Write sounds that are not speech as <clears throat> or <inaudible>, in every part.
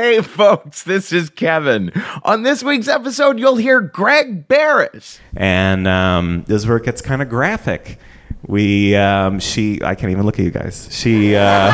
Hey, folks, this is Kevin. On this week's episode, you'll hear Greg Barris. and um, this is where it gets kind of graphic. We, um, she, I can't even look at you guys. She, uh, <laughs>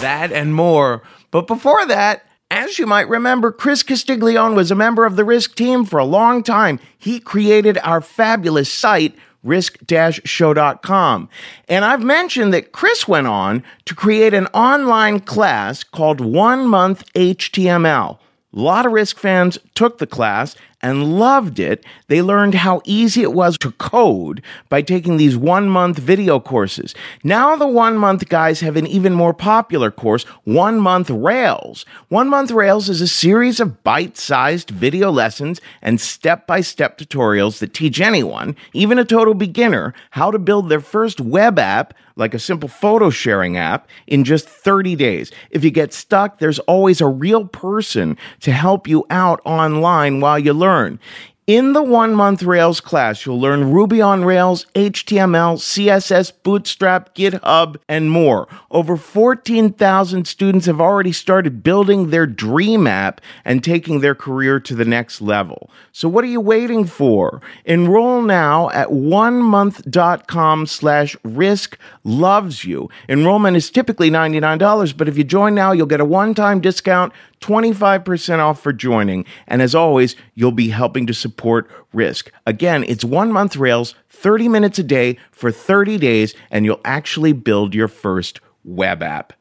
That and more. But before that, as you might remember, Chris Castiglione was a member of the Risk team for a long time. He created our fabulous site, risk-show.com. And I've mentioned that Chris went on to create an online class called One Month HTML. A lot of Risk fans took the class and loved it. They learned how easy it was to code by taking these one month video courses. Now, the one month guys have an even more popular course, One Month Rails. One Month Rails is a series of bite sized video lessons and step by step tutorials that teach anyone, even a total beginner, how to build their first web app like a simple photo sharing app in just 30 days. If you get stuck, there's always a real person to help you out online while you learn. In the one month Rails class, you'll learn Ruby on Rails, HTML, CSS, Bootstrap, GitHub, and more. Over 14,000 students have already started building their dream app and taking their career to the next level. So what are you waiting for? Enroll now at onemonth.com slash risk loves you. Enrollment is typically $99, but if you join now, you'll get a one-time discount 25% off for joining. And as always, you'll be helping to support Risk. Again, it's one month Rails, 30 minutes a day for 30 days, and you'll actually build your first web app.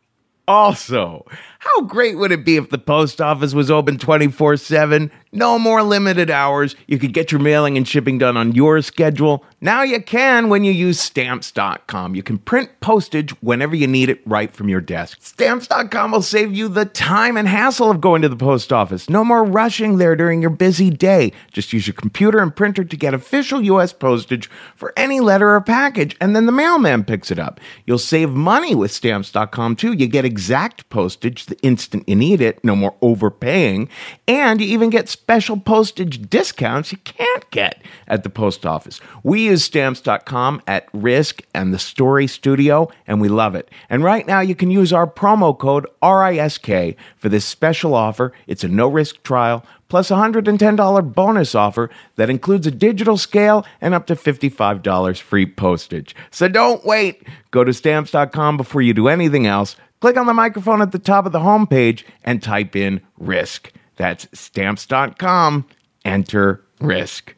Also, how great would it be if the post office was open 24 7? No more limited hours. You could get your mailing and shipping done on your schedule. Now you can when you use stamps.com. You can print postage whenever you need it right from your desk. Stamps.com will save you the time and hassle of going to the post office. No more rushing there during your busy day. Just use your computer and printer to get official US postage for any letter or package, and then the mailman picks it up. You'll save money with stamps.com too. You get exact postage the instant you need it, no more overpaying, and you even get special postage discounts you can't get at the post office. We use stamps.com at Risk and the Story Studio, and we love it. And right now you can use our promo code RISK for this special offer. It's a no risk trial plus a $110 bonus offer that includes a digital scale and up to $55 free postage. So don't wait. Go to stamps.com before you do anything else. Click on the microphone at the top of the homepage and type in risk. That's stamps.com. Enter risk.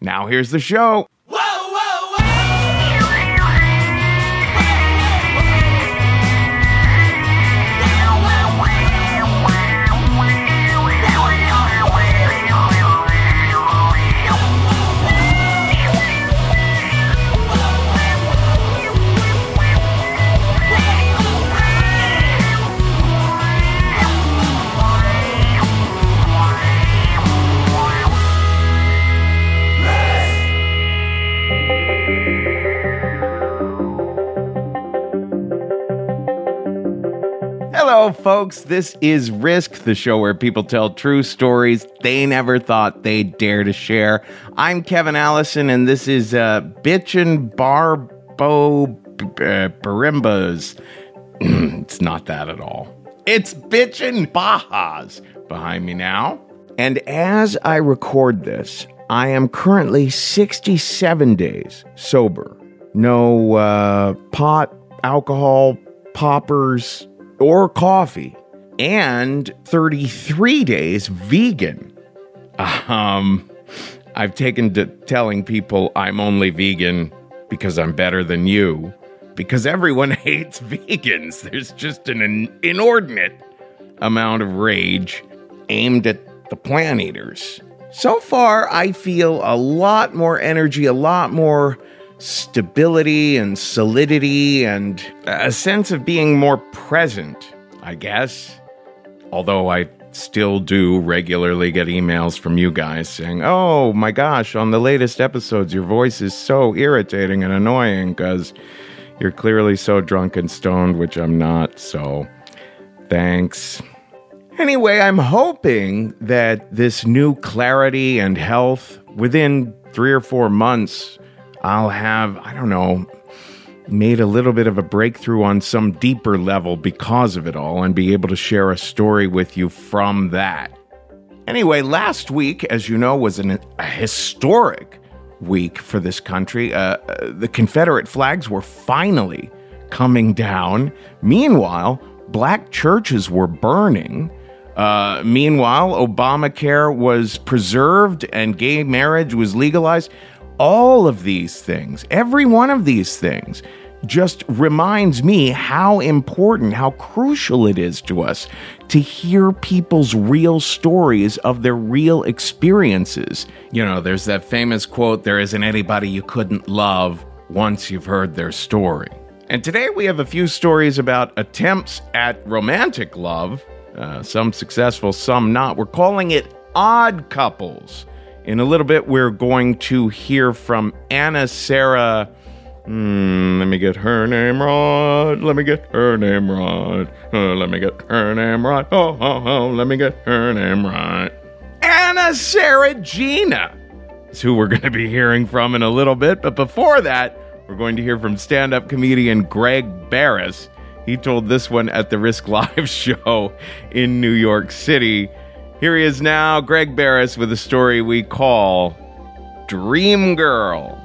Now here's the show. Folks. This is Risk, the show where people tell true stories they never thought they'd dare to share. I'm Kevin Allison, and this is uh, Bitchin' Barbo Barimbas. <clears throat> it's not that at all. It's Bitchin' Bajas behind me now. And as I record this, I am currently 67 days sober. No uh, pot, alcohol, poppers, or coffee, and 33 days vegan. Um, I've taken to telling people I'm only vegan because I'm better than you, because everyone <laughs> hates vegans. There's just an inordinate amount of rage aimed at the plant eaters. So far, I feel a lot more energy, a lot more stability and solidity, and a sense of being more present, I guess. Although I still do regularly get emails from you guys saying, Oh my gosh, on the latest episodes, your voice is so irritating and annoying because you're clearly so drunk and stoned, which I'm not. So thanks. Anyway, I'm hoping that this new clarity and health within three or four months, I'll have, I don't know, made a little bit of a breakthrough on some deeper level because of it all and be able to share a story with you from that. Anyway, last week, as you know, was an, a historic week for this country. Uh, uh, the Confederate flags were finally coming down. Meanwhile, black churches were burning. Uh, meanwhile, Obamacare was preserved and gay marriage was legalized. All of these things, every one of these things, just reminds me how important, how crucial it is to us to hear people's real stories of their real experiences. You know, there's that famous quote there isn't anybody you couldn't love once you've heard their story. And today we have a few stories about attempts at romantic love, uh, some successful, some not. We're calling it Odd Couples. In a little bit, we're going to hear from Anna Sarah. Hmm, let me get her name right. Let me get her name right. Uh, let me get her name right. Oh, oh, oh, let me get her name right. Anna Seregina is who we're going to be hearing from in a little bit. But before that, we're going to hear from stand up comedian Greg Barris. He told this one at the Risk Live <laughs> show in New York City. Here he is now, Greg Barris, with a story we call Dream Girl.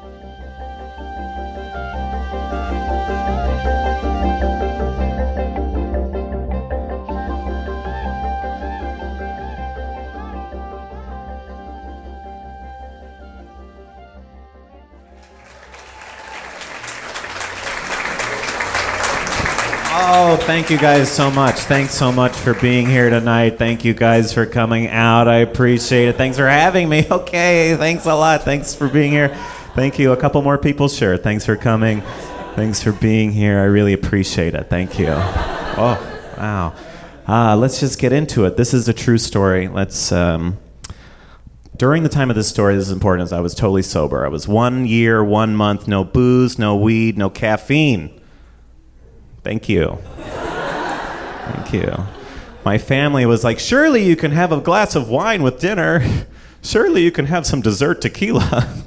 Oh, thank you guys so much. Thanks so much for being here tonight. Thank you guys for coming out. I appreciate it. Thanks for having me. <laughs> Okay, thanks a lot. Thanks for being here. Thank you. A couple more people, sure. Thanks for coming. Thanks for being here. I really appreciate it. Thank you. Oh, wow. Uh, let's just get into it. This is a true story. Let's. Um, during the time of this story, this is important, as I was totally sober. I was one year, one month, no booze, no weed, no caffeine. Thank you. Thank you. My family was like, Surely you can have a glass of wine with dinner. Surely you can have some dessert tequila.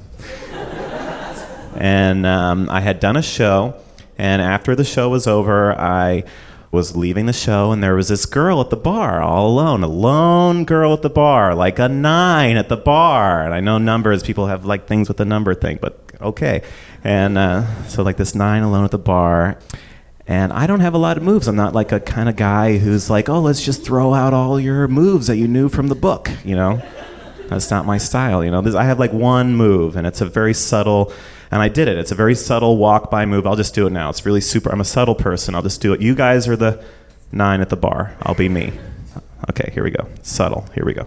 and um, I had done a show, and after the show was over, I was leaving the show, and there was this girl at the bar all alone, a lone girl at the bar, like a nine at the bar. And I know numbers, people have like things with the number thing, but okay. And uh, so, like this nine alone at the bar. And I don't have a lot of moves. I'm not like a kind of guy who's like, oh, let's just throw out all your moves that you knew from the book, you know? That's not my style, you know? This, I have like one move, and it's a very subtle, and I did it. It's a very subtle walk by move. I'll just do it now. It's really super. I'm a subtle person. I'll just do it. You guys are the nine at the bar. I'll be me. Okay, here we go. Subtle. Here we go.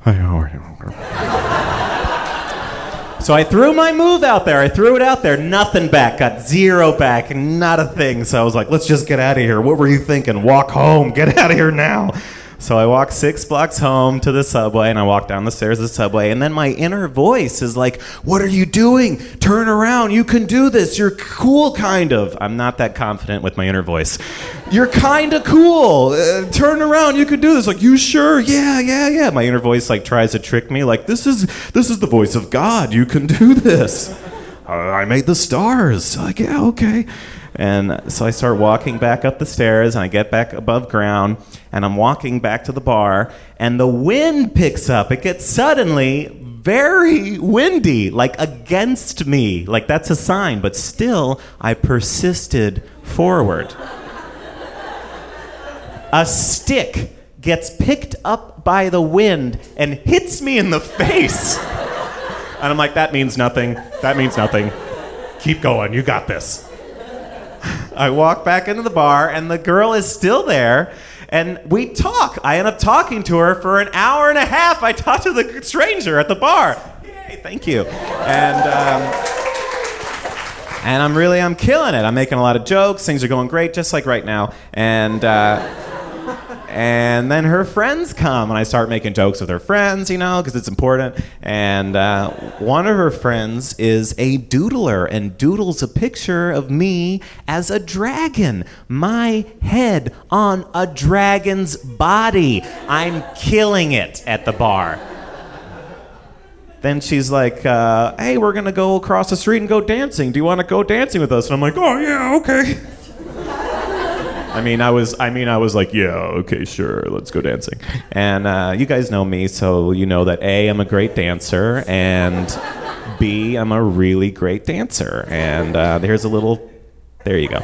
Hi, how are you? So I threw my move out there. I threw it out there. Nothing back. Got zero back. Not a thing. So I was like, let's just get out of here. What were you thinking? Walk home. Get out of here now. So I walk six blocks home to the subway and I walk down the stairs of the subway. And then my inner voice is like, What are you doing? Turn around. You can do this. You're cool, kind of. I'm not that confident with my inner voice. You're kind of cool. Uh, turn around. You can do this. Like, you sure? Yeah, yeah, yeah. My inner voice like tries to trick me. Like, this is this is the voice of God. You can do this. Uh, I made the stars. Like, yeah, okay. And so I start walking back up the stairs and I get back above ground and I'm walking back to the bar and the wind picks up. It gets suddenly very windy, like against me. Like that's a sign, but still I persisted forward. a stick gets picked up by the wind and hits me in the face. And I'm like, that means nothing. That means nothing. Keep going. You got this. <laughs> I walk back into the bar, and the girl is still there. And we talk. I end up talking to her for an hour and a half. I talk to the stranger at the bar. Yay, thank you. And um, and I'm really I'm killing it. I'm making a lot of jokes. Things are going great, just like right now. And. Uh, and then her friends come, and I start making jokes with her friends, you know, because it's important. And uh, one of her friends is a doodler and doodles a picture of me as a dragon, my head on a dragon's body. I'm killing it at the bar. then she's like, uh, "Hey, we're gonna go across the street and go dancing. Do you want to go dancing with us?" And I'm like, "Oh yeah, okay." I mean, I was, I mean, I was like, "Yeah, okay, sure, let's go dancing." And uh, you guys know me, so you know that a, I'm a great dancer, and b, I'm a really great dancer. And uh, there's a little, there you go,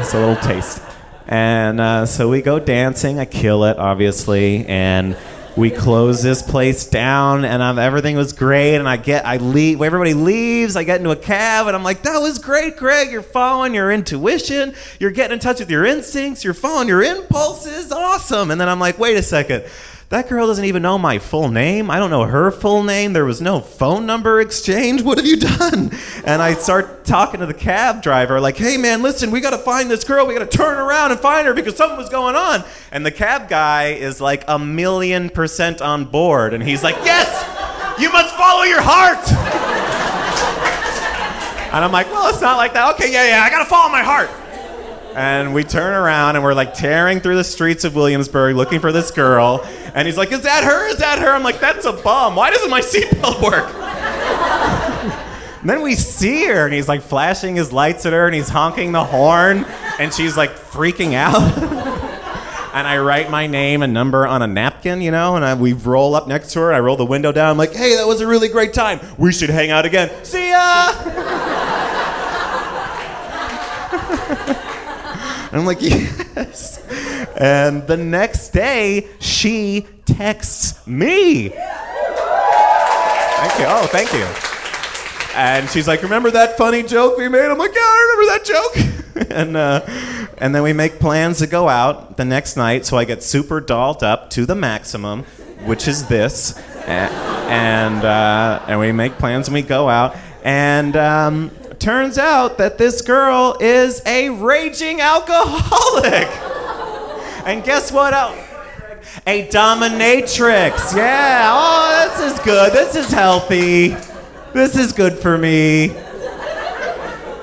it's a little taste. And uh, so we go dancing. I kill it, obviously, and we close this place down and I'm, everything was great and i get i leave everybody leaves i get into a cab and i'm like that was great greg. You're following your intuition. You're getting in touch with your instincts. You're following your impulses. Awesome. And then i'm like wait a second that girl doesn't even know my full name. I don't know her full name. There was no phone number exchange. <laughs> What have you done? And I start talking to the cab driver, like, hey man, listen, we got to find this girl. We got to turn around and find her because something was going on. And the cab guy is like a million percent on board. And he's like, yes, you must follow your heart. <laughs> And I'm like, well, it's not like that. Okay, yeah, yeah, I got to follow my heart. And we turn around and we're like tearing through the streets of Williamsburg looking for this girl. And he's like, Is that her? Is that her? I'm like, That's a bum. Why doesn't my <laughs> seatbelt work? then we see her and he's like flashing his lights at her and he's honking the horn and she's like freaking out. and I write my name and number on a napkin, you know, and I, we roll up next to her. I roll the window down. I'm like, hey, that was a really great time. We should hang out again. See ya! <laughs> I'm like, <laughs> yes. And the next day, she texts me. Thank you. Oh, thank you. And she's like, "Remember that funny joke we made?" I'm like, "Yeah, I remember that joke." <laughs> and uh, and then we make plans to go out the next night. So I get super dolled up to the maximum, which is this, and and, uh, and we make plans and we go out. And um, turns out that this girl is a raging alcoholic. and guess what else? A dominatrix. Yeah. Oh, this is good. This is healthy. This is good for me.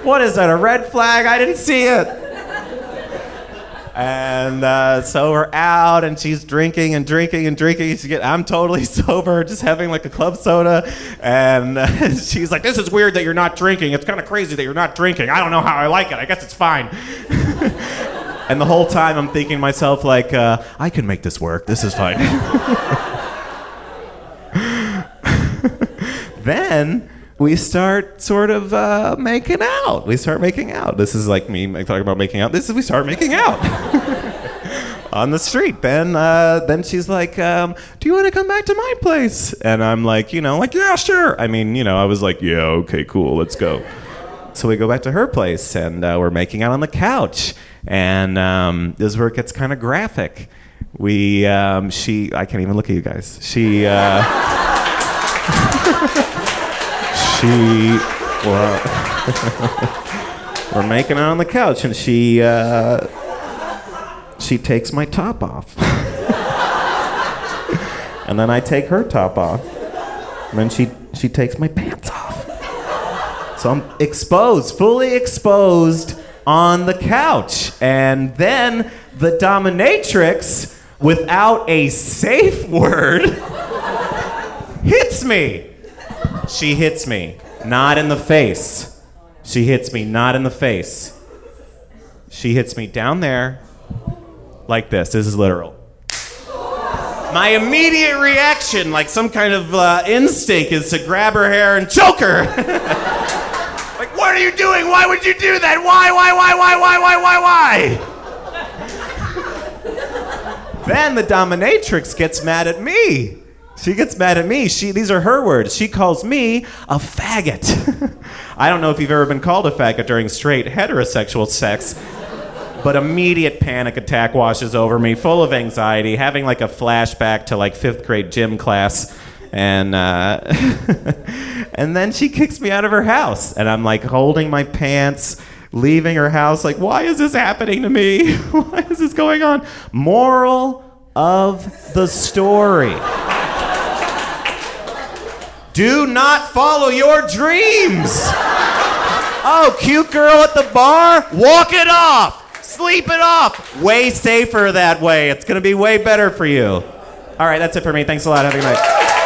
What is that? A red flag? I didn't see it. And uh, so we're out, and she's drinking and drinking and drinking. She get, I'm totally <laughs> sober, just having like a club soda. And uh, <laughs> she's like, "This is weird that you're not drinking. It's kind of crazy that you're not drinking. I don't know how I like it. I guess it's fine." <laughs> and the whole time, I'm thinking to myself, like, uh, "I can make this work. This is fine." then we start sort of uh, making out. We start making out. This is like me talking about making out. This is we start making out <laughs> on the street. Then uh, then she's like, um, "Do you want to come back to my place?" And I'm like, you know, like yeah, sure. I mean, you know, I was like, yeah, okay, cool, let's go. So we go back to her place and uh, we're making out on the couch. And um, this is where it gets kind of graphic. We um, she I can't even look at you guys. She. She well, <laughs> we're making out on the couch and she uh, she takes my top off. <laughs> And then i take her top off. And then she she takes my pants off. So i'm exposed fully exposed on the couch. And then the dominatrix without a safe <laughs> word hits me she hits me, not in the face. She hits me, not in the face. She hits me down there, like this. This is literal. My immediate reaction, like some kind of uh, instinct, is to grab her hair and choke her. <laughs> like, what are you doing? Why would you do that? Why, why, why, why, why, why, why, why? then the dominatrix gets mad at me. She gets mad at me. She, these are her words. She calls me a faggot. <laughs> I don't know if you've ever been called a faggot during straight heterosexual sex, but immediate panic attack washes over me, full of anxiety, having like a flashback to like fifth grade gym class. And uh, <laughs> and then she kicks me out of her house, and I'm like holding my pants, leaving her house. Like, why is this happening to me? <laughs> why is this going on? Moral of the story. Do not follow your dreams. Oh, cute girl at the bar? Walk it off. Sleep it off. Way safer that way. It's going to be way better for you. All right, that's it for me. Thanks a lot. Have a good night.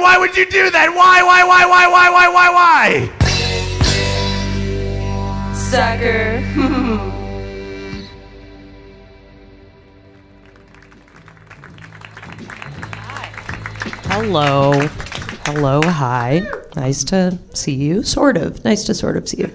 Doing? Why would you do that? Why, why, why, why, why, why, why, why? Sucker. Hello. Hello. Hi. Nice to see you. Sort of. Nice to sort of see you.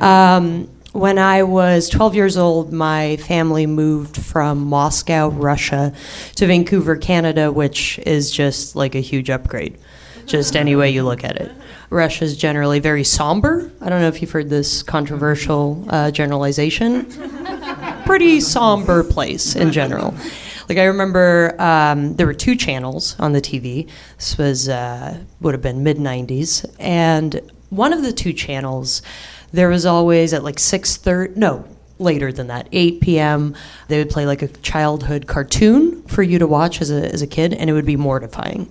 Um, when I was 12 years old, my family moved from Moscow, Russia, to Vancouver, Canada, which is just like a huge upgrade, just any way you look at it. Russia is generally very somber. I don't know if you've heard this controversial uh, generalization. Pretty somber place in general. Like I remember, um, there were two channels on the TV. This was uh, would have been mid '90s, and one of the two channels, there was always at like six thirty. No, later than that, 8 p.m. They would play like a childhood cartoon for you to watch as a as a kid, and it would be mortifying.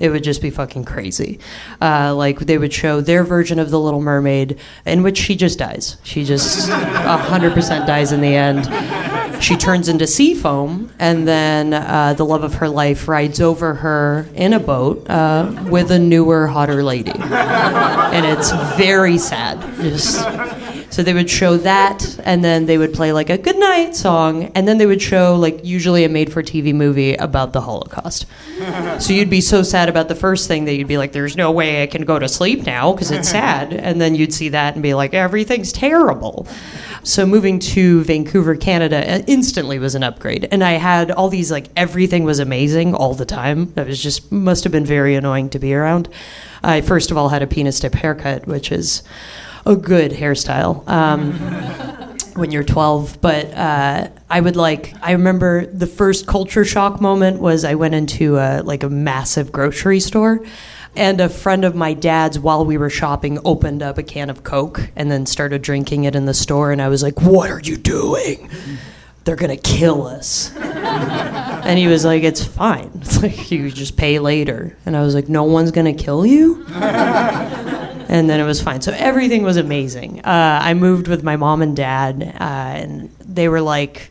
It would just be fucking crazy. Uh, like they would show their version of the Little Mermaid, in which she just dies. She just 100% dies in the end she turns into sea foam, and then uh, the love of her life rides over her in a boat uh, with a newer, hotter lady. And it's very sad. Just, so they would show that, and then they would play like a goodnight song, and then they would show like usually a made-for-TV movie about the Holocaust. So you'd be so sad about the first thing that you'd be like, "There's no way I can go to sleep now because it's <laughs> sad," and then you'd see that and be like, "Everything's terrible." So moving to Vancouver, Canada, instantly was an upgrade. And I had all these like everything was amazing all the time. That was just must have been very annoying to be around. I first of all had a penis tip haircut, which is a good hairstyle. Um, <laughs> when you're 12 but uh, i would like i remember the first culture shock moment was i went into a, like a massive grocery store and a friend of my dad's, while we were shopping, opened up a can of Coke and then started drinking it in the store. And I was like, What are you doing? They're going to kill us. <laughs> and he was like, It's fine. <laughs> It's like, you just pay later. And I was like, No one's going to kill you? And then it was fine. So everything was amazing. Uh, I moved with my mom and dad, uh, and they were like,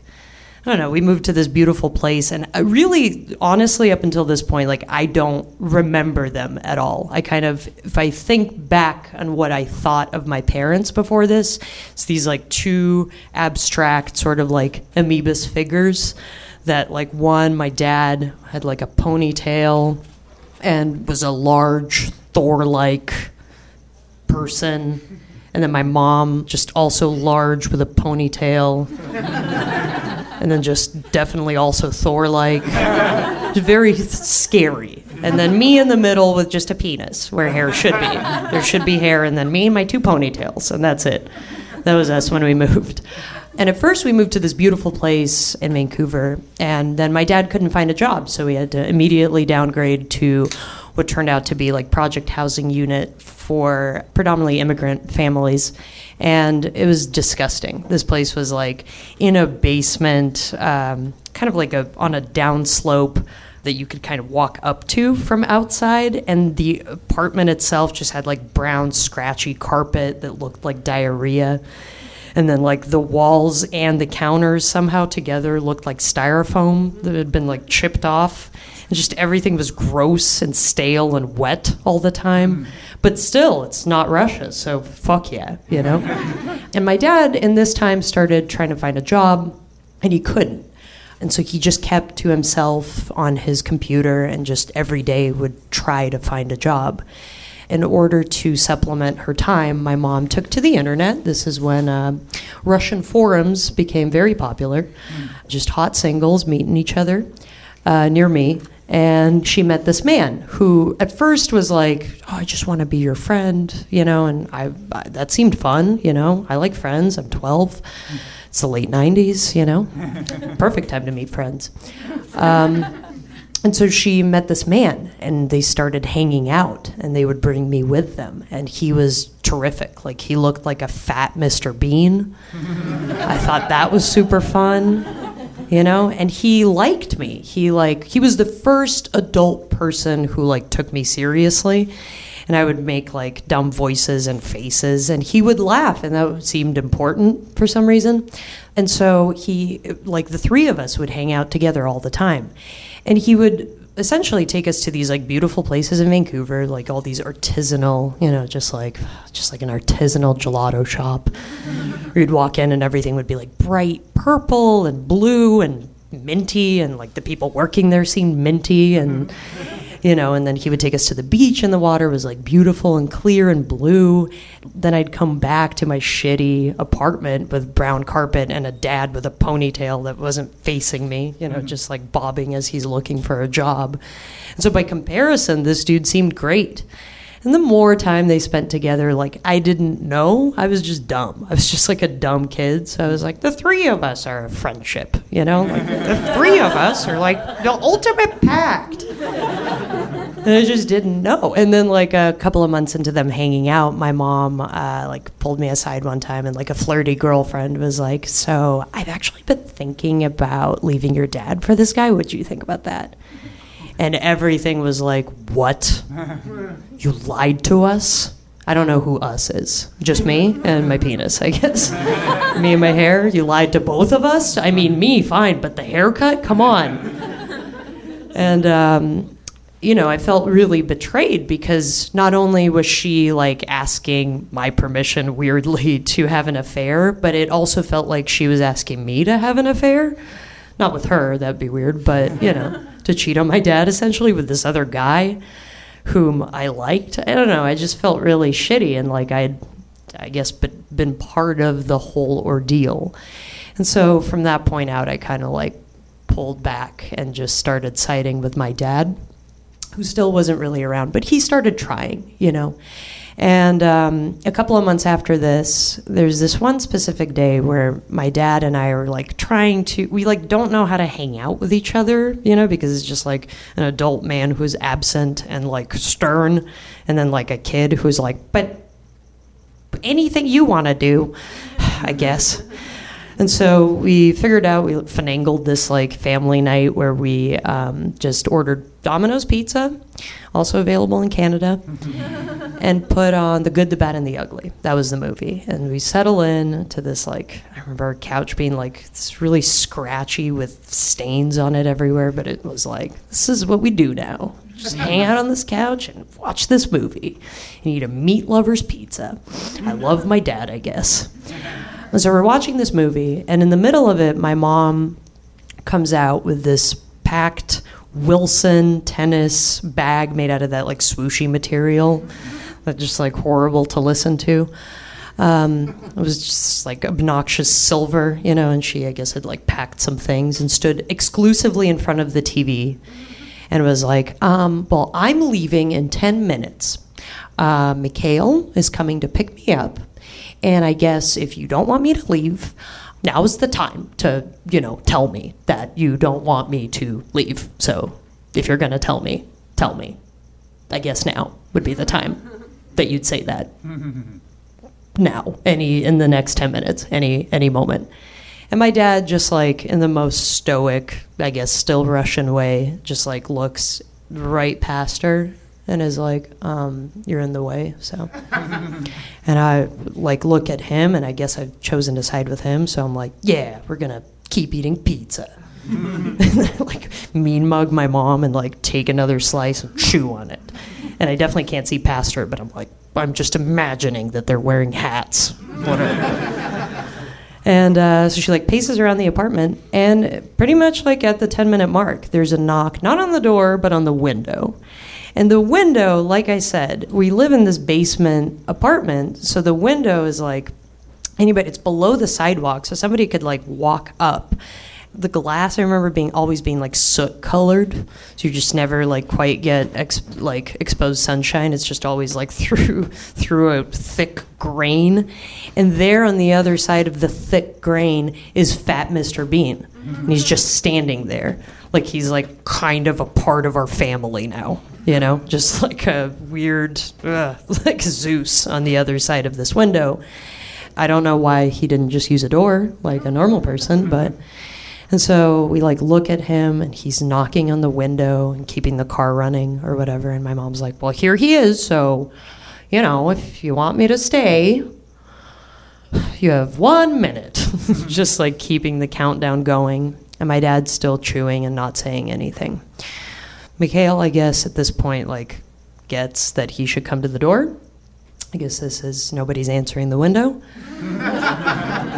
I don't know, we moved to this beautiful place. And I really, honestly, up until this point, like, I don't remember them at all. I kind of, if I think back on what I thought of my parents before this, it's these like two abstract, sort of like amoebus figures that, like, one, my dad had like a ponytail and was a large Thor like person. And then my mom, just also large with a ponytail and then just definitely also Thor like. Very scary. And then me in the middle with just a penis where hair should be. There should be hair, and then me and my two ponytails, and that's it. That was us when we moved. And at first, we moved to this beautiful place in Vancouver, and then my dad couldn't find a job, so we had to immediately downgrade to what turned out to be like project housing unit for predominantly immigrant families. And it was disgusting. This place was like in a basement um, kind of like a on a downslope that you could kind of walk up to from outside. And the apartment itself just had like brown scratchy carpet that looked like diarrhea. And then like the walls and the counters somehow together looked like styrofoam that had been like chipped off and just everything was gross and stale and wet all the time. But still, it's not Russia, so fuck yeah, you know? <laughs> and my dad, in this time, started trying to find a job, and he couldn't. And so he just kept to himself on his computer and just every day would try to find a job. In order to supplement her time, my mom took to the internet. This is when uh, Russian forums became very popular. Just hot singles meeting each other uh, near me and she met this man who at first was like oh i just want to be your friend you know and I, I, that seemed fun you know. I like friends i'm 12 it's the late 90s you know. <laughs> Perfect time to meet friends. Um, and so she met this man and they started hanging out and they would bring me with them. And he was terrific. Like he looked like a fat mr bean. I thought that was super fun you know? And he liked me. He like he was the first adult person who like took me seriously. And i would make like dumb voices and faces and he would laugh and that seemed important for some reason. And so he like the three of us would hang out together all the time. And he would essentially take us to these like beautiful places in Vancouver, like all these artisanal, you know, just like just like an artisanal gelato shop. <laughs> You'd walk in and everything would be like bright purple and blue and minty, and like the people working there seemed minty and mm-hmm. You know, and then he would take us to the beach and the water was like beautiful and clear and blue. Then I'd come back to my shitty apartment with brown carpet and a dad with a ponytail that wasn't facing me, you know, mm-hmm. just like bobbing as he's looking for a job. And so by comparison, this dude seemed great. And the more time they spent together, like I didn't know, I was just dumb. I was just like a dumb kid. So I was like, the three of us are a friendship, you know? Like the three of us are like the ultimate pact. And I just didn't know. And then like a couple of months into them hanging out, my mom uh, like pulled me aside one time and like a flirty girlfriend was like, "So I've actually been thinking about leaving your dad for this guy. What do you think about that?" And everything was like, "What? You lied to us?" I don't know who us is. Just me and my penis, I guess. <laughs> me and my hair. You lied to both of us? I mean, me, fine, but the haircut? Come on. And um, you know, I felt really betrayed because not only was she like asking my permission weirdly <laughs> to have an affair, but it also felt like she was asking me to have an affair. Not with her, that'd be weird, but you know, to cheat on my dad essentially with this other guy whom I liked. I don't know, I just felt really shitty and like I'd, I guess, been part of the whole ordeal. And so from that point out, I kind of like pulled back and just started siding with my dad who still wasn't really around, but he started trying, you know. And um, a couple of months after this, there's this one specific day where my dad and I are like trying to, we like don't know how to hang out with each other, you know, because it's just like an adult man who's absent and like stern, and then like a kid who's like, but anything you want to do, <sighs> I guess. And so we figured out, we finagled this like family night where we um, just ordered Domino's Pizza, also available in Canada, <laughs> and put on The Good, the Bad, and the Ugly. That was the movie. And we settle in to this like, I remember our couch being like, it's really scratchy with stains on it everywhere, but it was like, this is what we do now. Just hang out on this couch and watch this movie and eat a meat lover's pizza. I love my dad, I guess. And so we're watching this movie, and in the middle of it, my mom comes out with this packed Wilson tennis bag made out of that like swooshy material that's just like horrible to listen to. Um, it was just like obnoxious silver, you know, and she, I guess, had like packed some things and stood exclusively in front of the TV and was like, um, Well, I'm leaving in 10 minutes. Uh, Mikhail is coming to pick me up and I guess if you don't want me to leave, now's the time to, you know, tell me that you don't want me to leave. So if you're going to tell me, tell me. I guess now would be the time <laughs> that you'd say that. now, any in the next 10 minutes, any any moment. And my dad just like in the most stoic, I guess still Russian way, just like looks right past her and is like, um, "You're in the way." So, <laughs> and I like look at him, and I guess I've chosen to side with him. So I'm like, "Yeah, we're gonna keep eating pizza." <laughs> <laughs> like mean mug my mom and like take another slice and chew on it. And I definitely can't see past her, but I'm like, I'm just imagining that they're wearing hats. And uh, so she like paces around the apartment, and pretty much like at the 10 minute mark, there's a knock, not on the door, but on the window. And the window, like I said, we live in this basement apartment, so the window is like anybody, it's below the sidewalk, so somebody could like walk up. The glass, I remember being always being like soot colored, so you just never like quite get ex- like exposed sunshine. It's just always like <laughs> through through a thick grain, and there on the other side of the thick grain is Fat Mr. Bean, and he's just standing there, like he's like kind of a part of our family now you know, just <laughs> like a weird, <laughs> like Zeus on the other side of this window. I don't know why he didn't just use a door like a normal person, but. And so we like look at him and he's knocking on the window and keeping the car running or whatever. And my mom's like, well, here he is. So, you know, if you want me to stay, you have one minute. <laughs> just like keeping the countdown going. And my dad's still chewing and not saying anything. Mikhail, I guess, at this point, like, gets that he should come to the door. I guess this is nobody's answering the window. <laughs>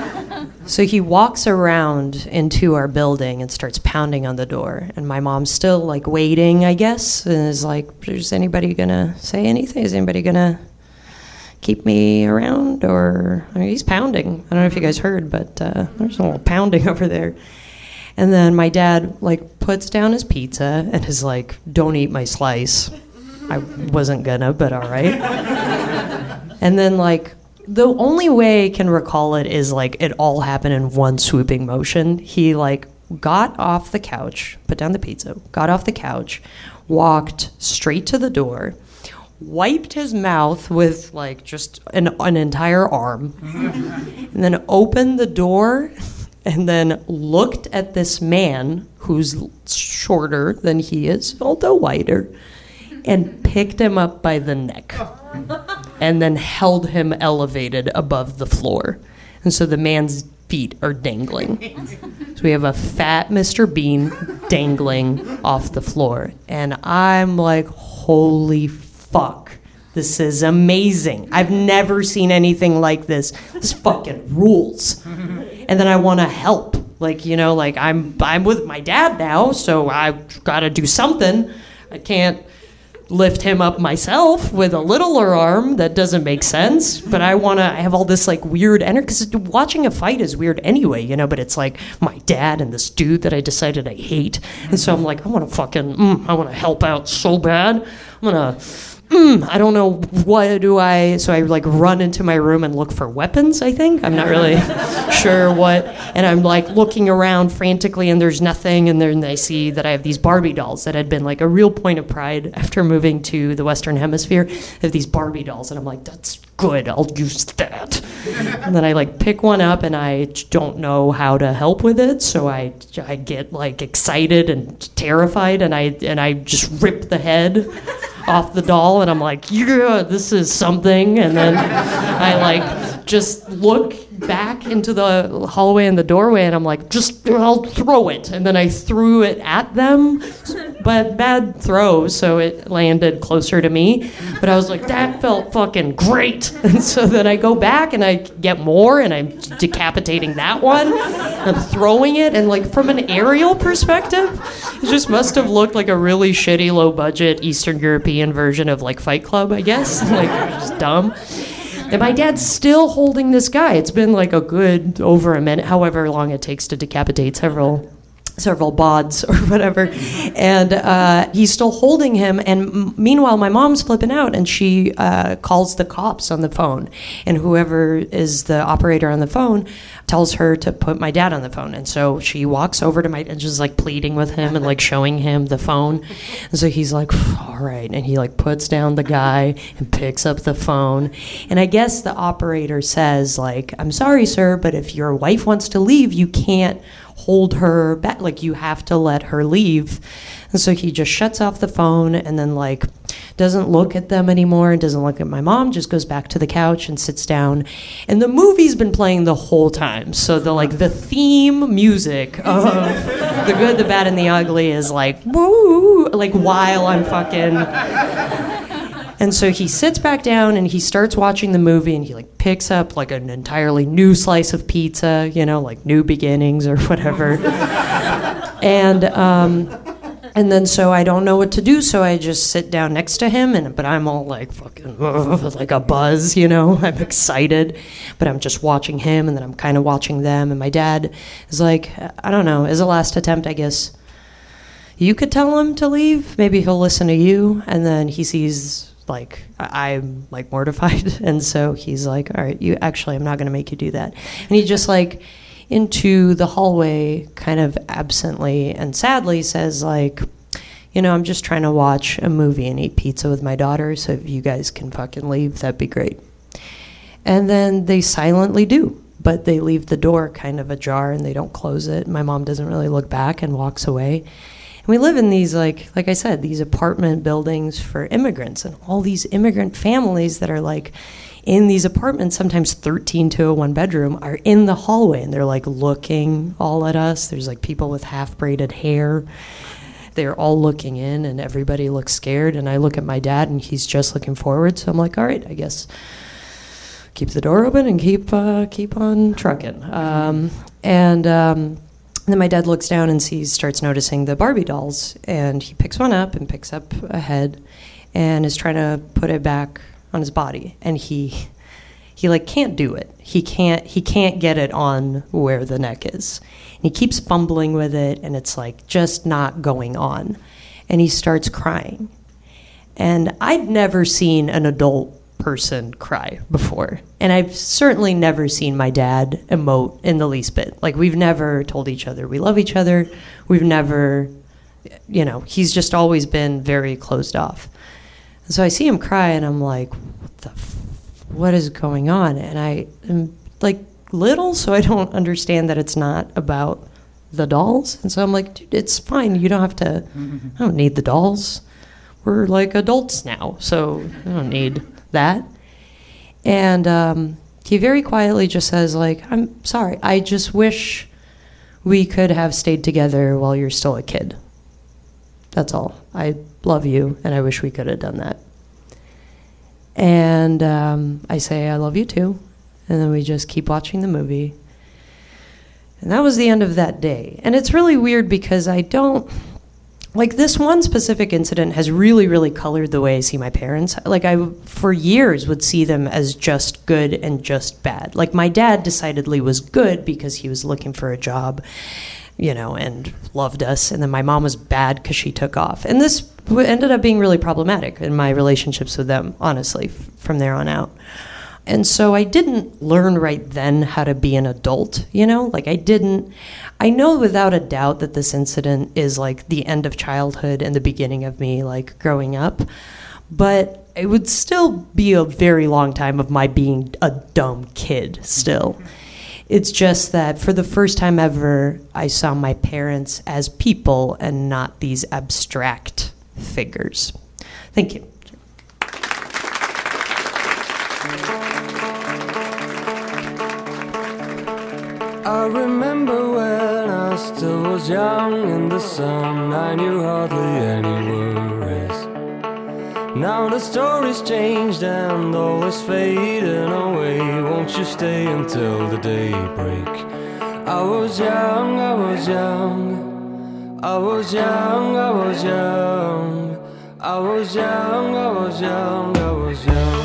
so he walks around into our building and starts pounding on the door. And my mom's still like waiting, I guess, and is like, Is anybody gonna say anything? Is anybody gonna keep me around? Or I mean, he's pounding. I don't know if you guys heard, but uh, there's a little pounding <laughs> over there. And then my dad like puts down his pizza and is like, "Don't eat my slice." I wasn't gonna, but all right. <laughs> and then like the only way I can recall it is like it all happened in one swooping motion. He like got off the couch, put down the pizza, got off the couch, walked straight to the door, wiped his mouth with like just an, an entire arm, <laughs> and then opened the door and then looked at this man who's shorter than he is, although wider, and picked him up by the neck <laughs> and then held him elevated above the floor. And so the man's feet are dangling. So we have a fat Mr. Bean dangling off the floor. And I'm like, holy fuck. This is amazing. I've never seen anything like this. This fucking rules. And then I want to help. Like, you know, like I'm I'm with my dad now, so I've got to do something. I can't lift him up myself with a littler arm that doesn't make sense but i want to i have all this like weird energy because watching a fight is weird anyway you know but it's like my dad and this dude that i decided i hate. And so i'm like i want to fucking mm, i want to help out so bad. I'm gonna mm, I don't know what do I. So I like run into my room and look for weapons. I think I'm not really <laughs> sure what. And I'm like looking around frantically, and there's nothing. And then I see that I have these Barbie dolls that had been like a real point of pride after moving to the Western Hemisphere. I have these Barbie dolls, and I'm like, that's good. I'll use that. and then I like pick one up, and I don't know how to help with it. So I I get like excited and terrified, and I and I just rip the head off the doll and I'm like, yeah, this is something. And then I like just look back into the hallway and the doorway and I'm like, just I'll throw it. And then I threw it at them, but bad throw, so it landed closer to me. But I was like, that felt fucking great. <laughs> And so then I go back and I get more and I'm decapitating that one. I'm throwing it and like from an aerial perspective, it just must have looked like a really shitty low budget Eastern European version of like Fight Club, I guess. <laughs> like just dumb. And my dad's still holding this guy. It's been like a good over a minute, however long it takes to decapitate several several bods or <laughs> whatever. And uh, he's still holding him. And m- meanwhile my mom's flipping out and she uh, calls the cops on the phone. And whoever is the operator on the phone tells her to put my dad on the phone. And so she walks over to my and just like pleading with him and like showing him the phone. And so he's like all right. And he like puts down the guy and picks up the phone. And i guess the operator says like i'm sorry sir but if your wife wants to leave you can't hold her back. Like you have to let her leave. And so he just shuts off the phone and then like doesn't look at them anymore and doesn't look at my mom, just goes back to the couch and sits down. And the movie's been playing the whole time. So the like the theme music of <laughs> the good, the bad, and the ugly is like woo like while I'm fucking and so he sits back down and he starts watching the movie and he like picks up like an entirely new slice of pizza, you know, like new beginnings or whatever. <laughs> and um, and then so I don't know what to do, so I just sit down next to him, and but I'm all like fucking <laughs> like a buzz, you know. <laughs> I'm excited, but I'm just watching him, and then I'm kind of watching them. And my dad is like, I don't know, is a last attempt, I guess. You could tell him to leave. Maybe he'll listen to you, and then he sees like I'm like mortified, <laughs> and so he's like, "All right, you actually, I'm not going to make you do that." And he just like into the hallway, kind of absently and sadly, says like, "You know, I'm just trying to watch a movie and eat pizza with my daughter. So if you guys can fucking leave, that'd be great." And then they silently do, but they leave the door kind of ajar and they don't close it. My mom doesn't really look back and walks away. And we live in these like like I said, these apartment buildings for immigrants and all these immigrant families that are like in these apartments, sometimes 13 to a one bedroom, are in the hallway and they're like looking all at us. There's like people with half braided hair. they're all looking in and everybody looks scared. And I look at my dad and he's just looking forward. So I'm like, all right, I guess keep the door open and keep uh, keep on trucking. Um, and um, then my dad looks down and sees, starts noticing the Barbie dolls, and he picks one up and picks up a head, and is trying to put it back on his body, and he he like can't do it. He can't he can't get it on where the neck is. And he keeps fumbling with it, and it's like just not going on, and he starts crying. And I'd never seen an adult person cry before. And I've certainly never seen my dad emote in the least bit. Like, we've never told each other we love each other. We've never, you know, he's just always been very closed off. And so I see him cry and I'm like, what the, f- what is going on? And I am like little, so I don't understand that it's not about the dolls. And so I'm like, dude, it's fine. You don't have to, I don't need the dolls. We're like adults now, so I don't need that. And um, he very quietly just says, like, I'm sorry. I just wish we could have stayed together while you're still a kid. That's all. I love you, and I wish we could have done that. And um, I say, I love you too. And then we just keep watching the movie. And that was the end of that day. And it's really weird because I don't like this one specific incident has really really colored the way i see my parents. Like i for years would see them as just good and just bad. Like my dad decidedly was good because he was looking for a job you know and loved us and then my mom was bad because she took off. And this ended up being really problematic in my relationships with them honestly from there on out and so I didn't learn right then how to be an adult, you know? Like, I didn't. I know without a doubt that this incident is like the end of childhood and the beginning of me, like, growing up. But it would still be a very long time of my being a dumb kid, still. It's just that for the first time ever, I saw my parents as people and not these abstract figures. Thank you. I remember when I still was young in the sun, I knew hardly any worries. Now the story's changed and all is fading away. Won't you stay until the daybreak? I was young, I was young, I was young, I was young, I was young, I was young, I was young.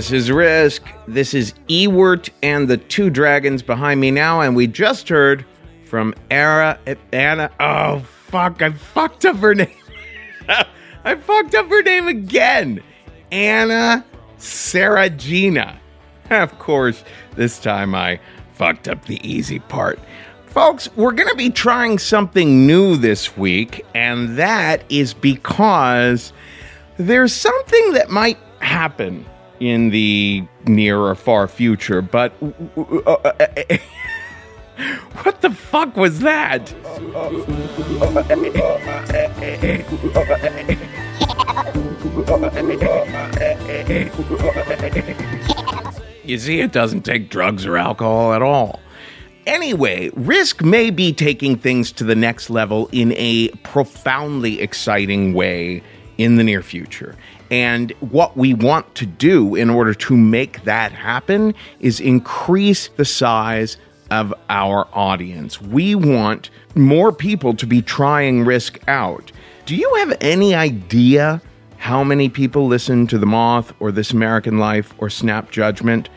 This is Risk. This is Ewert and the two dragons behind me now, and we just heard from Ara Anna. Oh fuck! I fucked up her name. <laughs> I fucked up her name again. Anna Seregina. <laughs> Of course, this time I fucked up the easy part. Folks, we're going to be trying something new this week, and that is because there's something that might happen in the near or far future, but. Uh, uh, uh, <laughs> what the fuck was that? You see, it doesn't take drugs or alcohol at all. Anyway, Risk may be taking things to the next level in a profoundly exciting way in the near future. And what we want to do in order to make that happen is increase the size of our audience. We want more people to be trying Risk out. Do you have any idea how many people listen to The Moth or This American Life or Snap Judgment?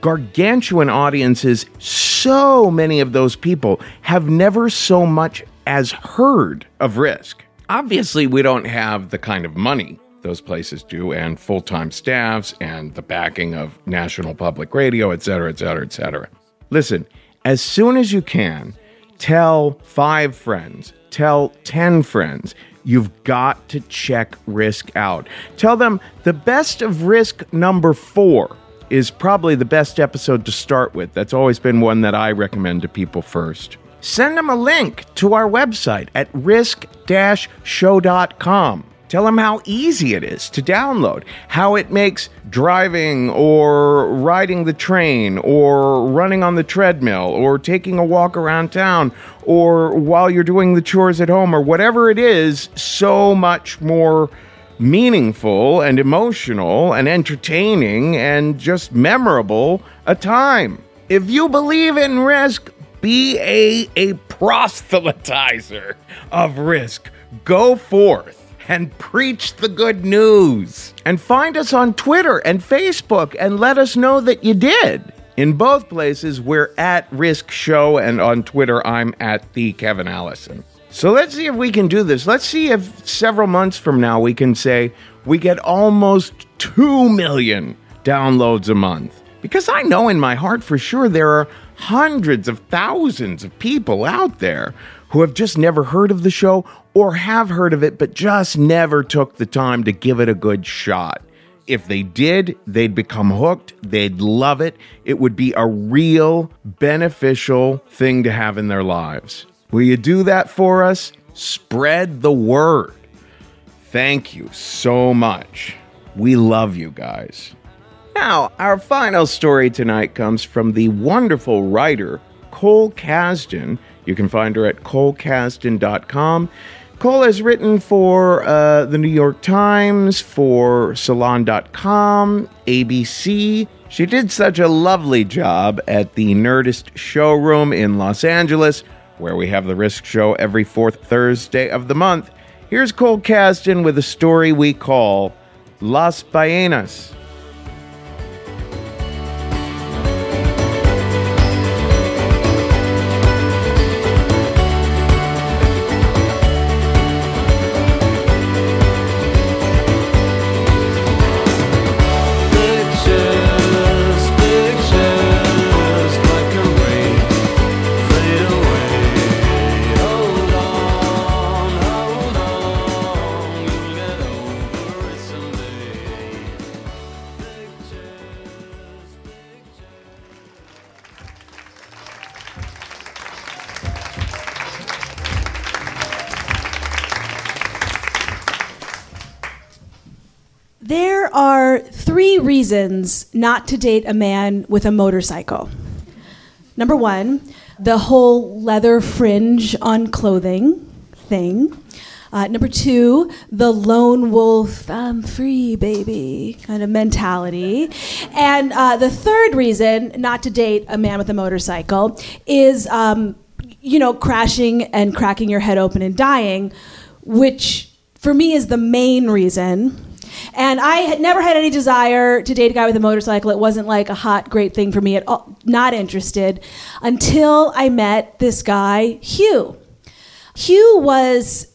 Gargantuan audiences, so many of those people have never so much as heard of Risk. Obviously, we don't have the kind of money those places do, and full time staffs, and the backing of National Public Radio, et cetera, et cetera, et cetera. Listen, as soon as you can, tell five friends, tell 10 friends. You've got to check Risk out. Tell them the best of Risk number four is probably the best episode to start with. That's always been one that I recommend to people first. Send them a link to our website at risk show.com. Tell them how easy it is to download, how it makes driving or riding the train or running on the treadmill or taking a walk around town or while you're doing the chores at home or whatever it is so much more meaningful and emotional and entertaining and just memorable a time. If you believe in risk, be a, a proselytizer of risk. Go forth and preach the good news. And find us on Twitter and Facebook and let us know that you did. In both places, we're at Risk Show, and on Twitter, I'm at the Kevin Allison. So let's see if we can do this. Let's see if several months from now we can say we get almost 2 million downloads a month. Because I know in my heart for sure there are hundreds of thousands of people out there who have just never heard of the show or have heard of it but just never took the time to give it a good shot. If they did, they'd become hooked, they'd love it. It would be a real beneficial thing to have in their lives. Will you do that for us? Spread the word. Thank you so much. We love you guys. Now, our final story tonight comes from the wonderful writer Cole Kazdin. You can find her at colekazdin.com. Cole has written for uh, the New York Times, for Salon.com, ABC. She did such a lovely job at the Nerdist showroom in Los Angeles, where we have the Risk Show every fourth Thursday of the month. Here's Cole Kazdin with a story we call Las Ballenas. Reasons not to date a man with a motorcycle. Number one, the whole leather fringe on clothing thing. Uh, number two, the lone wolf, I'm free, baby kind of mentality. And uh, the third reason not to date a man with a motorcycle is, um, you know, crashing and cracking your head open and dying, which for me is the main reason. And I had never had any desire to date a guy with a motorcycle. It wasn't like a hot, great thing for me at all. Not interested until I met this guy, Hugh. Hugh was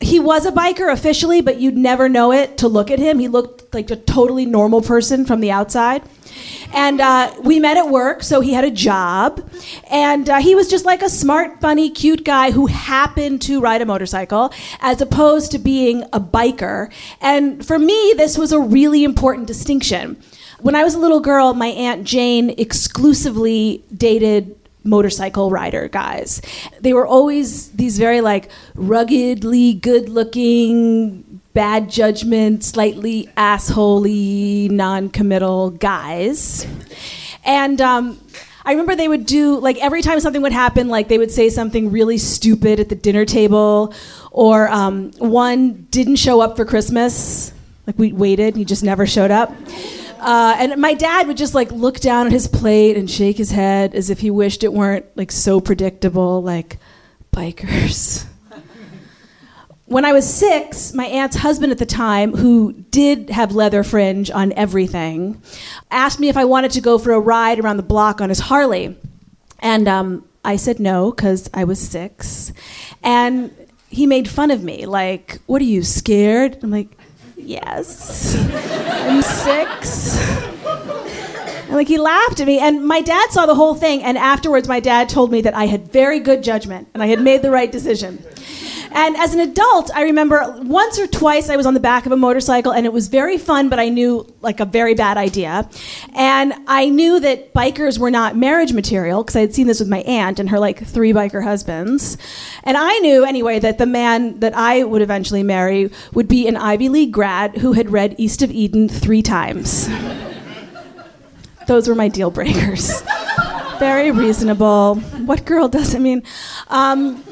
he was a biker officially, but you'd never know it to look at him. He looked like a totally normal person from the outside. And uh, we met at work, so he had a job. And uh, he was just like a smart, funny, cute guy who happened to ride a motorcycle as opposed to being a biker. And for me, this was a really important distinction. When I was a little girl, my Aunt Jane exclusively dated motorcycle rider guys. They were always these very like ruggedly good looking, bad judgment, slightly assholey, non committal guys. And um, I remember they would do like every time something would happen, like they would say something really stupid at the dinner table, or um, one didn't show up for Christmas. Like we waited, he just never showed up. Uh, and my dad would just like look down at his plate and shake his head as if he wished it weren't like so predictable, like bikers. When I was six, my aunt's husband at the time, who did have leather fringe on everything, asked me if I wanted to go for a ride around the block on his Harley. And um, I said no because I was six. And he made fun of me. Like, what are you scared? I'm like, yes. <laughs> I'm six. And like he laughed at me, and my dad saw the whole thing. And afterwards, my dad told me that I had very good judgment and I had made the right decision. And as an adult, I remember once or twice I was on the back of a motorcycle, and it was very fun, but I knew like a very bad idea. And I knew that bikers were not marriage material because I had seen this with my aunt and her like three biker husbands. And I knew anyway that the man that I would eventually marry would be an Ivy League grad who had read East of Eden three times. <laughs> Those were my deal breakers. <laughs> Very reasonable. What girl doesn't mean? Um,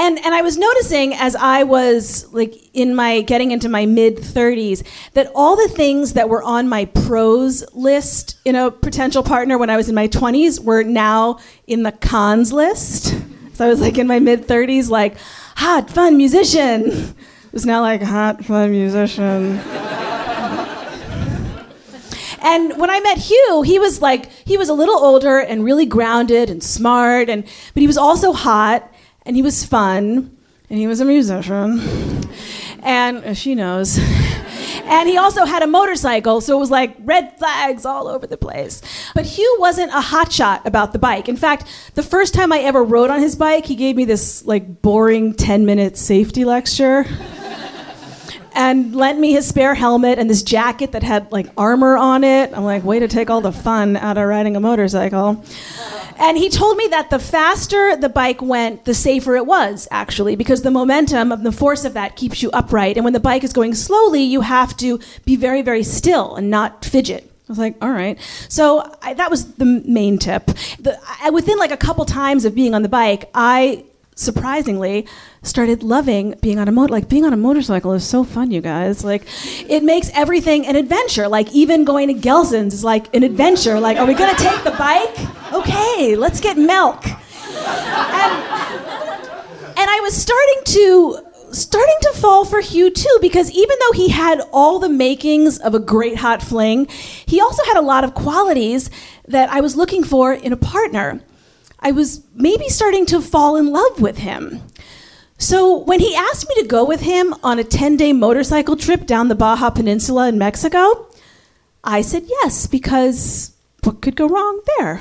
and and I was noticing as I was like in my getting into my mid 30s that all the things that were on my pros list in a potential partner when I was in my 20s were now in the cons list. <laughs> So I was like in my mid 30s like hot fun musician. It was now like hot fun musician. And when I met Hugh, he was like he was a little older and really grounded and smart and but he was also hot and he was fun and he was a musician. And uh, she knows. <laughs> And he also had a motorcycle, so it was like red flags all over the place. But Hugh wasn't a hotshot about the bike. In fact, the first time I ever rode on his bike, he gave me this like boring 10 minute safety lecture <laughs> and lent me his spare helmet and this jacket that had like armor on it. I'm like, way to take all the fun out of riding a motorcycle. And he told me that the faster the bike went, the safer it was, actually, because the momentum of the force of that keeps you upright. And when the bike is going slowly, you have to be very, very still and not fidget. I was like, all right. So I, that was the main tip. The, I, within like a couple times of being on the bike, I surprisingly started loving being on a motor like being on a motorcycle is so fun you guys. Like it makes everything an adventure. Like even going to gelson's is like an adventure. Like are we to take the bike? Okay let's get milk. And, and i was starting to starting to fall for hugh too because even though he had all the makings of a great hot fling he also had a lot of qualities that i was looking for in a partner I was maybe starting to fall in love with him. So when he asked me to go with him on a 10 day motorcycle trip down the Baja Peninsula in Mexico, I said yes, because what could go wrong there?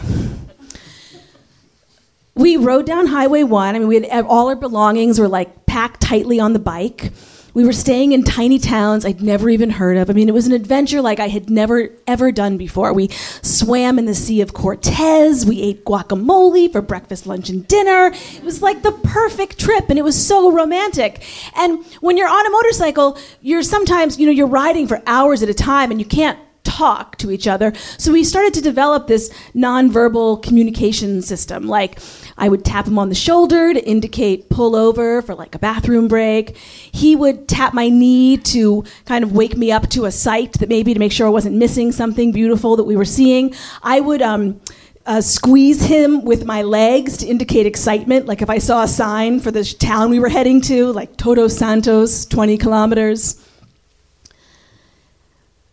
We rode down Highway 1. I mean, we had all our belongings were like packed tightly on the bike. We were staying in tiny towns I'd never even heard of. I mean, it was an adventure like I had never, ever done before. We swam in the Sea of Cortez. We ate guacamole for breakfast, lunch, and dinner. It was like the perfect trip, and it was so romantic. And when you're on a motorcycle, you're sometimes, you know, you're riding for hours at a time, and you can't talk to each other. So we started to develop this nonverbal communication system. Like I would tap him on the shoulder to indicate pull over for like a bathroom break. He would tap my knee to kind of wake me up to a sight that maybe to make sure I wasn't missing something beautiful that we were seeing. I would um, uh, squeeze him with my legs to indicate excitement. Like if I saw a sign for the town we were heading to, like Todos Santos, 20 kilometers.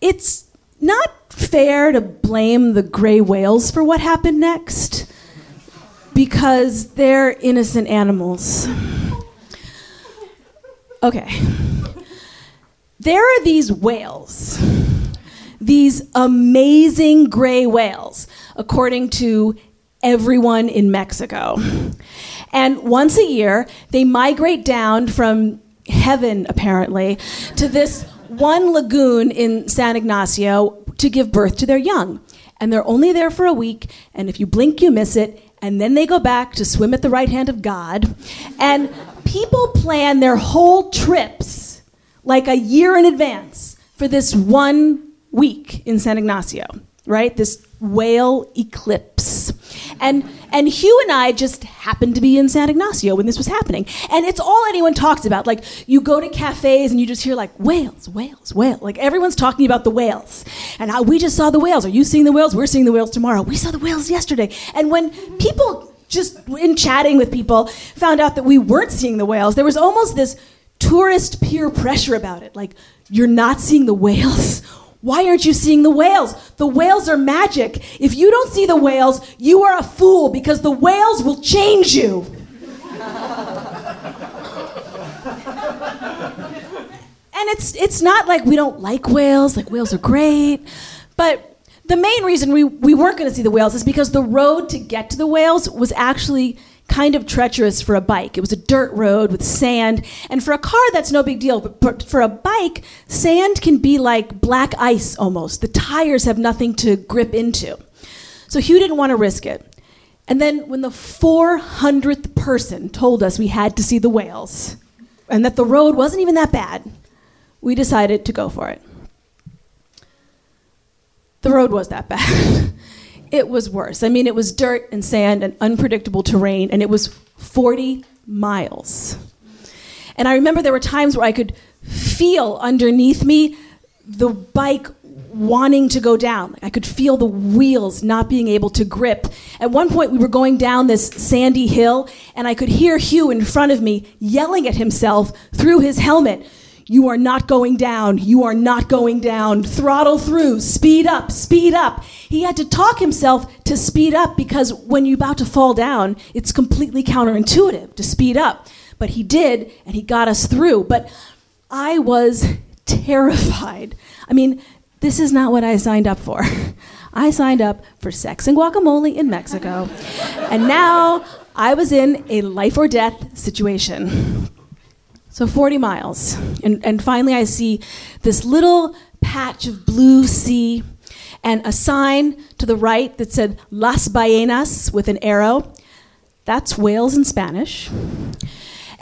It's not fair to blame the gray whales for what happened next because they're innocent animals. Okay. There are these whales, these amazing gray whales, according to everyone in Mexico. And once a year, they migrate down from heaven, apparently, to this one lagoon in San Ignacio to give birth to their young. And they're only there for a week, and if you blink, you miss it, and then they go back to swim at the right hand of God. And people plan their whole trips like a year in advance for this one week in San Ignacio, right? This whale eclipse. And and Hugh and I just happened to be in San Ignacio when this was happening. And it's all anyone talks about. Like you go to cafes and you just hear like whales, whales, whales. Like everyone's talking about the whales. And we just saw the whales. Are you seeing the whales? We're seeing the whales tomorrow. We saw the whales yesterday. And when people just in chatting with people found out that we weren't seeing the whales, there was almost this tourist peer pressure about it. Like, you're not seeing the whales? Why aren't you seeing the whales? The whales are magic. If you don't see the whales, you are a fool because the whales will change you. and it's it's not like we don't like whales, like whales are great, but the main reason we, we weren't going to see the whales is because the road to get to the whales was actually kind of treacherous for a bike. It was a dirt road with sand, and for a car that's no big deal, but for, a bike, sand can be like black ice almost. The tires have nothing to grip into. So Hugh didn't want to risk it. And then when the 400th person told us we had to see the whales and that the road wasn't even that bad, we decided to go for it. The road was that bad. <laughs> it was worse. I mean, it was dirt and sand and unpredictable terrain, and it was 40 miles. And I remember there were times where I could feel underneath me the bike wanting to go down. I could feel the wheels not being able to grip. At one point, we were going down this sandy hill, and I could hear Hugh in front of me yelling at himself through his helmet. You are not going down. You are not going down. Throttle through. Speed up. Speed up. He had to talk himself to speed up because when you're about to fall down, it's completely counterintuitive to speed up. But he did, and he got us through. But I was terrified. I mean, this is not what I signed up for. <laughs> I signed up for sex and guacamole in Mexico. and now I was in a life or death situation. So 40 miles. And, and finally, I see this little patch of blue sea and a sign to the right that said Las Ballenas with an arrow. That's whales in Spanish.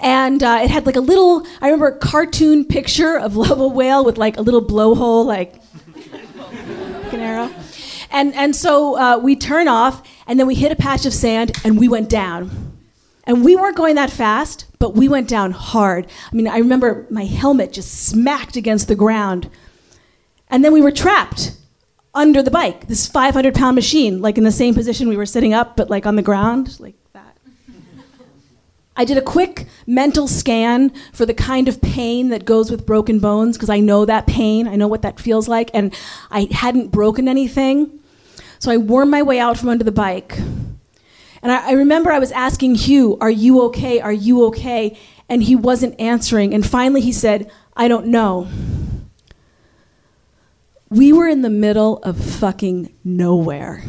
And uh, it had like a little, I remember a cartoon picture of a whale with like a little blowhole, like an arrow. And, and so uh, we turn off, and then we hit a patch of sand, and we went down. And we weren't going that fast, but we went down hard. I mean, I remember my helmet just smacked against the ground. And then we were trapped under the bike, this 500 pound machine, like in the same position we were sitting up, but like on the ground, like that. <laughs> I did a quick mental scan for the kind of pain that goes with broken bones, because I know that pain, I know what that feels like, and I hadn't broken anything. So I wormed my way out from under the bike. And I, I remember I was asking Hugh, Are you okay? Are you okay? And he wasn't answering. And finally he said, I don't know. We were in the middle of fucking nowhere.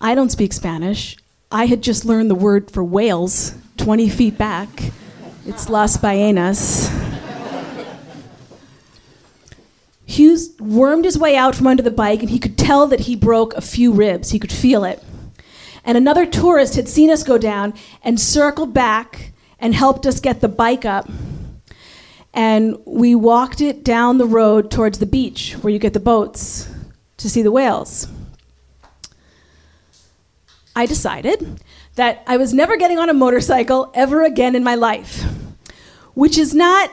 I don't speak Spanish. I had just learned the word for whales 20 feet back. It's Las Ballenas. Hughes wormed his way out from under the bike, and he could tell that he broke a few ribs. He could feel it. And another tourist had seen us go down and circled back and helped us get the bike up. And we walked it down the road towards the beach where you get the boats to see the whales. I decided that I was never getting on a motorcycle ever again in my life, which is not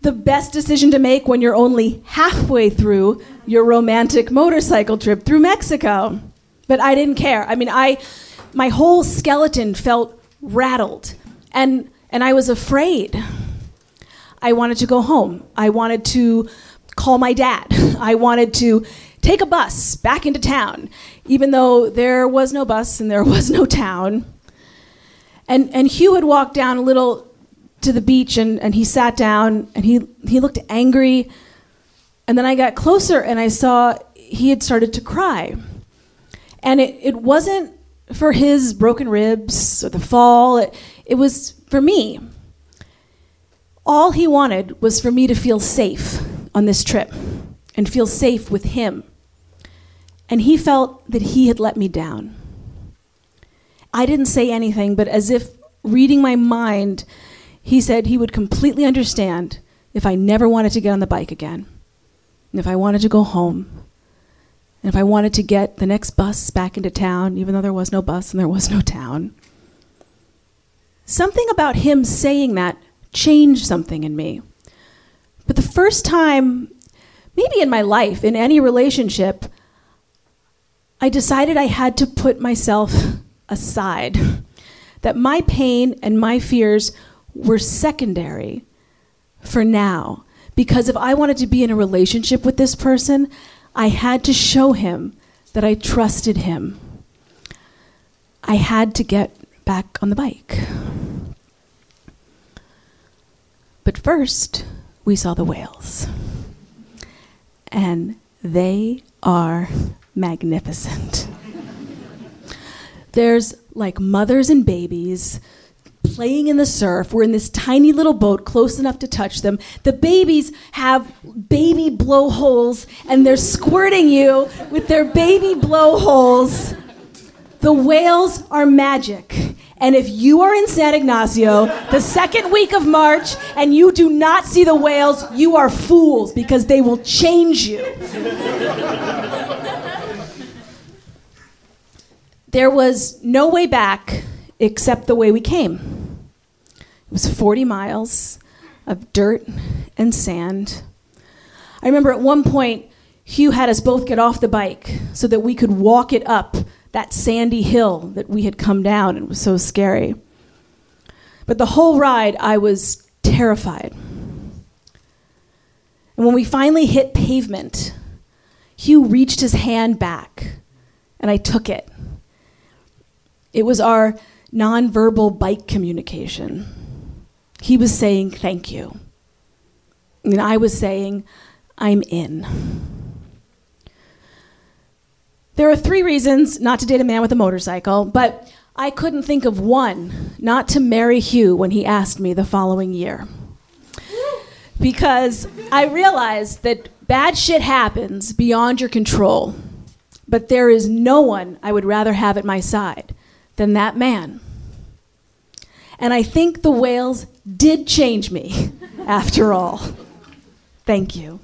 the best decision to make when you're only halfway through your romantic motorcycle trip through Mexico. But I didn't care. I mean, I my whole skeleton felt rattled and and I was afraid. I wanted to go home. I wanted to call my dad. <laughs> I wanted to take a bus back into town, even though there was no bus and there <laughs> was no town. And, and Hugh had walked down a little to the beach and, and he sat down and he, he looked angry. And then I got closer and I saw he had started to cry. And it, it wasn't for his broken ribs or the fall, it, it was for me. All he wanted was for me to feel safe on this trip and feel safe with him. And he felt that he had let me down. I didn't say anything, but as if reading my mind, he said he would completely understand if I never wanted to get on the bike again, and if I wanted to go home, and if I wanted to get the next bus back into town, even though there was no bus and there was no town. Something about him saying that changed something in me. But the first time, maybe in my life, in any relationship, I decided I had to put myself aside. <laughs> That my pain and my fears were secondary for now. Because if I wanted to be in a relationship with this person, I had to show him that I trusted him. I had to get back on the bike. But first, we saw the whales. And they are magnificent. <laughs> There's like mothers and babies playing in the surf. We're in this tiny little boat close enough to touch them. The babies have baby blowholes and they're squirting you with their baby blowholes. The whales are magic. And if you are in San Ignacio the second week of March and you do not see the whales, you are fools because they will change you. there was no way back except the way we came. It was 40 miles of dirt and sand. I remember at one point, Hugh had us both get off the bike so that we could walk it up that sandy hill that we had come down. It was so scary. But the whole ride, I was terrified. And when we finally hit pavement, Hugh reached his hand back, and I took it. It was our nonverbal bike communication. He was saying, Thank you. And I was saying, I'm in. There are three reasons not to date a man with a motorcycle, but I couldn't think of one not to marry Hugh when he asked me the following year. Because I realized that bad shit happens beyond your control, but there is no one I would rather have at my side than that man. And I think the whales did change me, <laughs> after all. Thank you.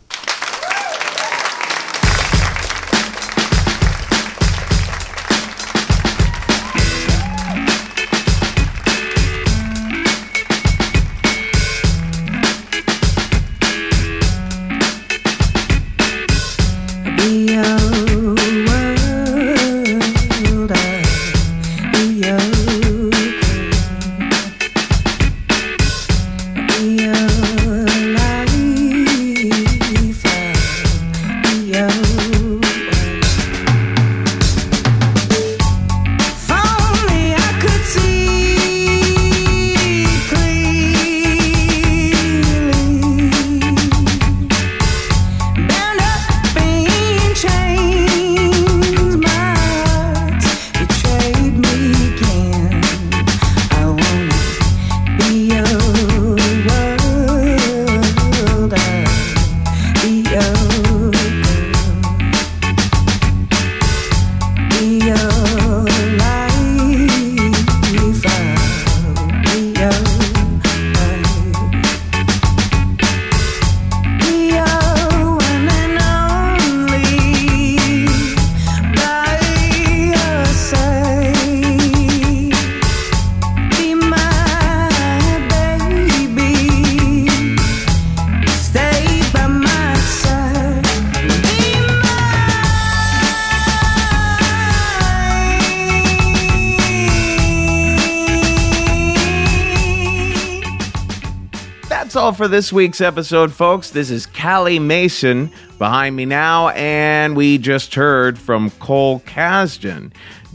This week's episode, folks. This is Callie Mason behind me now, and we just heard from Cole Kazdin.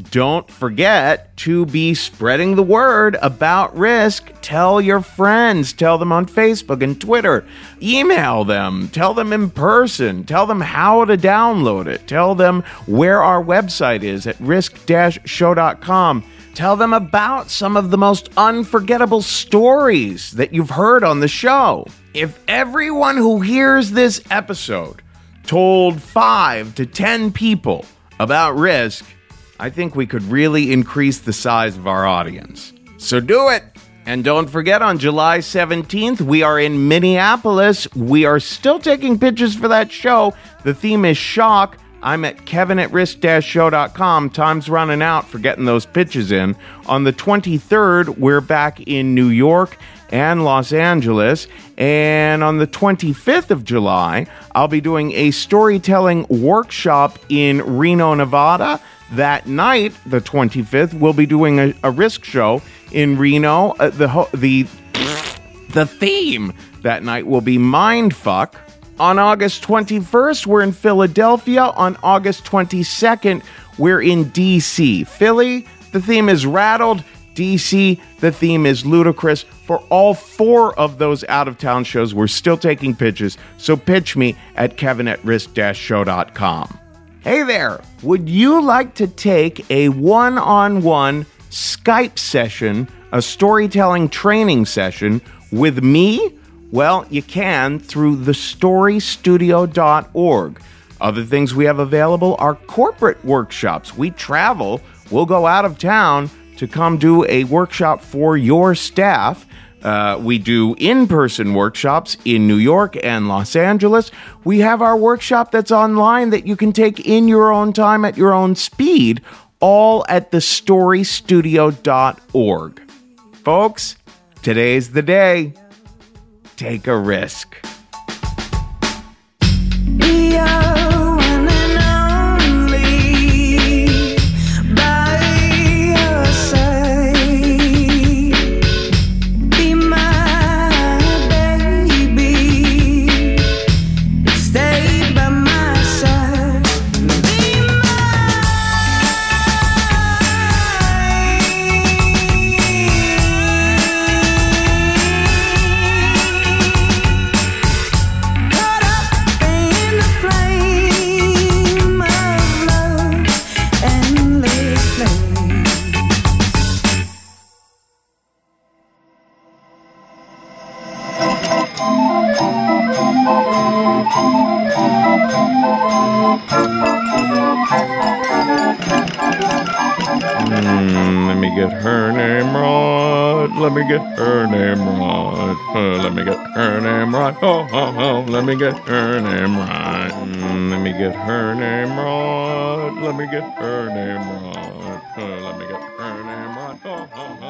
Don't forget to be spreading the word about Risk. Tell your friends, tell them on Facebook and Twitter, email them, tell them in person, tell them how to download it, tell them where our website is at risk-show.com. Tell them about some of the most unforgettable stories that you've heard on the show. If everyone who hears this episode told five to 10 people about risk, I think we could really increase the size of our audience. So do it. And don't forget, on July 17th, we are in Minneapolis. We are still taking pictures for that show. The theme is shock. I'm at kevin at risk-show.com. Time's running out for getting those pitches in. On the 23rd, we're back in New York and Los Angeles. And on the 25th of July, I'll be doing a storytelling workshop in Reno, Nevada. That night, the 25th, we'll be doing a, a risk show in Reno. Uh, the the the theme that night will be mindfuck. On August 21st, we're in Philadelphia. On August 22nd, we're in DC. Philly, the theme is rattled. DC, the theme is ludicrous. For all four of those out of town shows, we're still taking pitches, so pitch me at kevin at risk show.com. Hey there, would you like to take a one on one Skype session, a storytelling training session with me? Well, you can through thestorystudio.org. Other things we have available are corporate workshops. We travel, we'll go out of town to come do a workshop for your staff. Uh, we do in person workshops in New York and Los Angeles. We have our workshop that's online that you can take in your own time at your own speed, all at thestorystudio.org. Folks, today's the day. Take a risk. Be our get her name right. Uh, let me get her name right. Oh, oh, oh. Let me get her name right. Mm, let me get her name right. Let me get her name right. Uh, let me get her name right. Oh, oh, oh.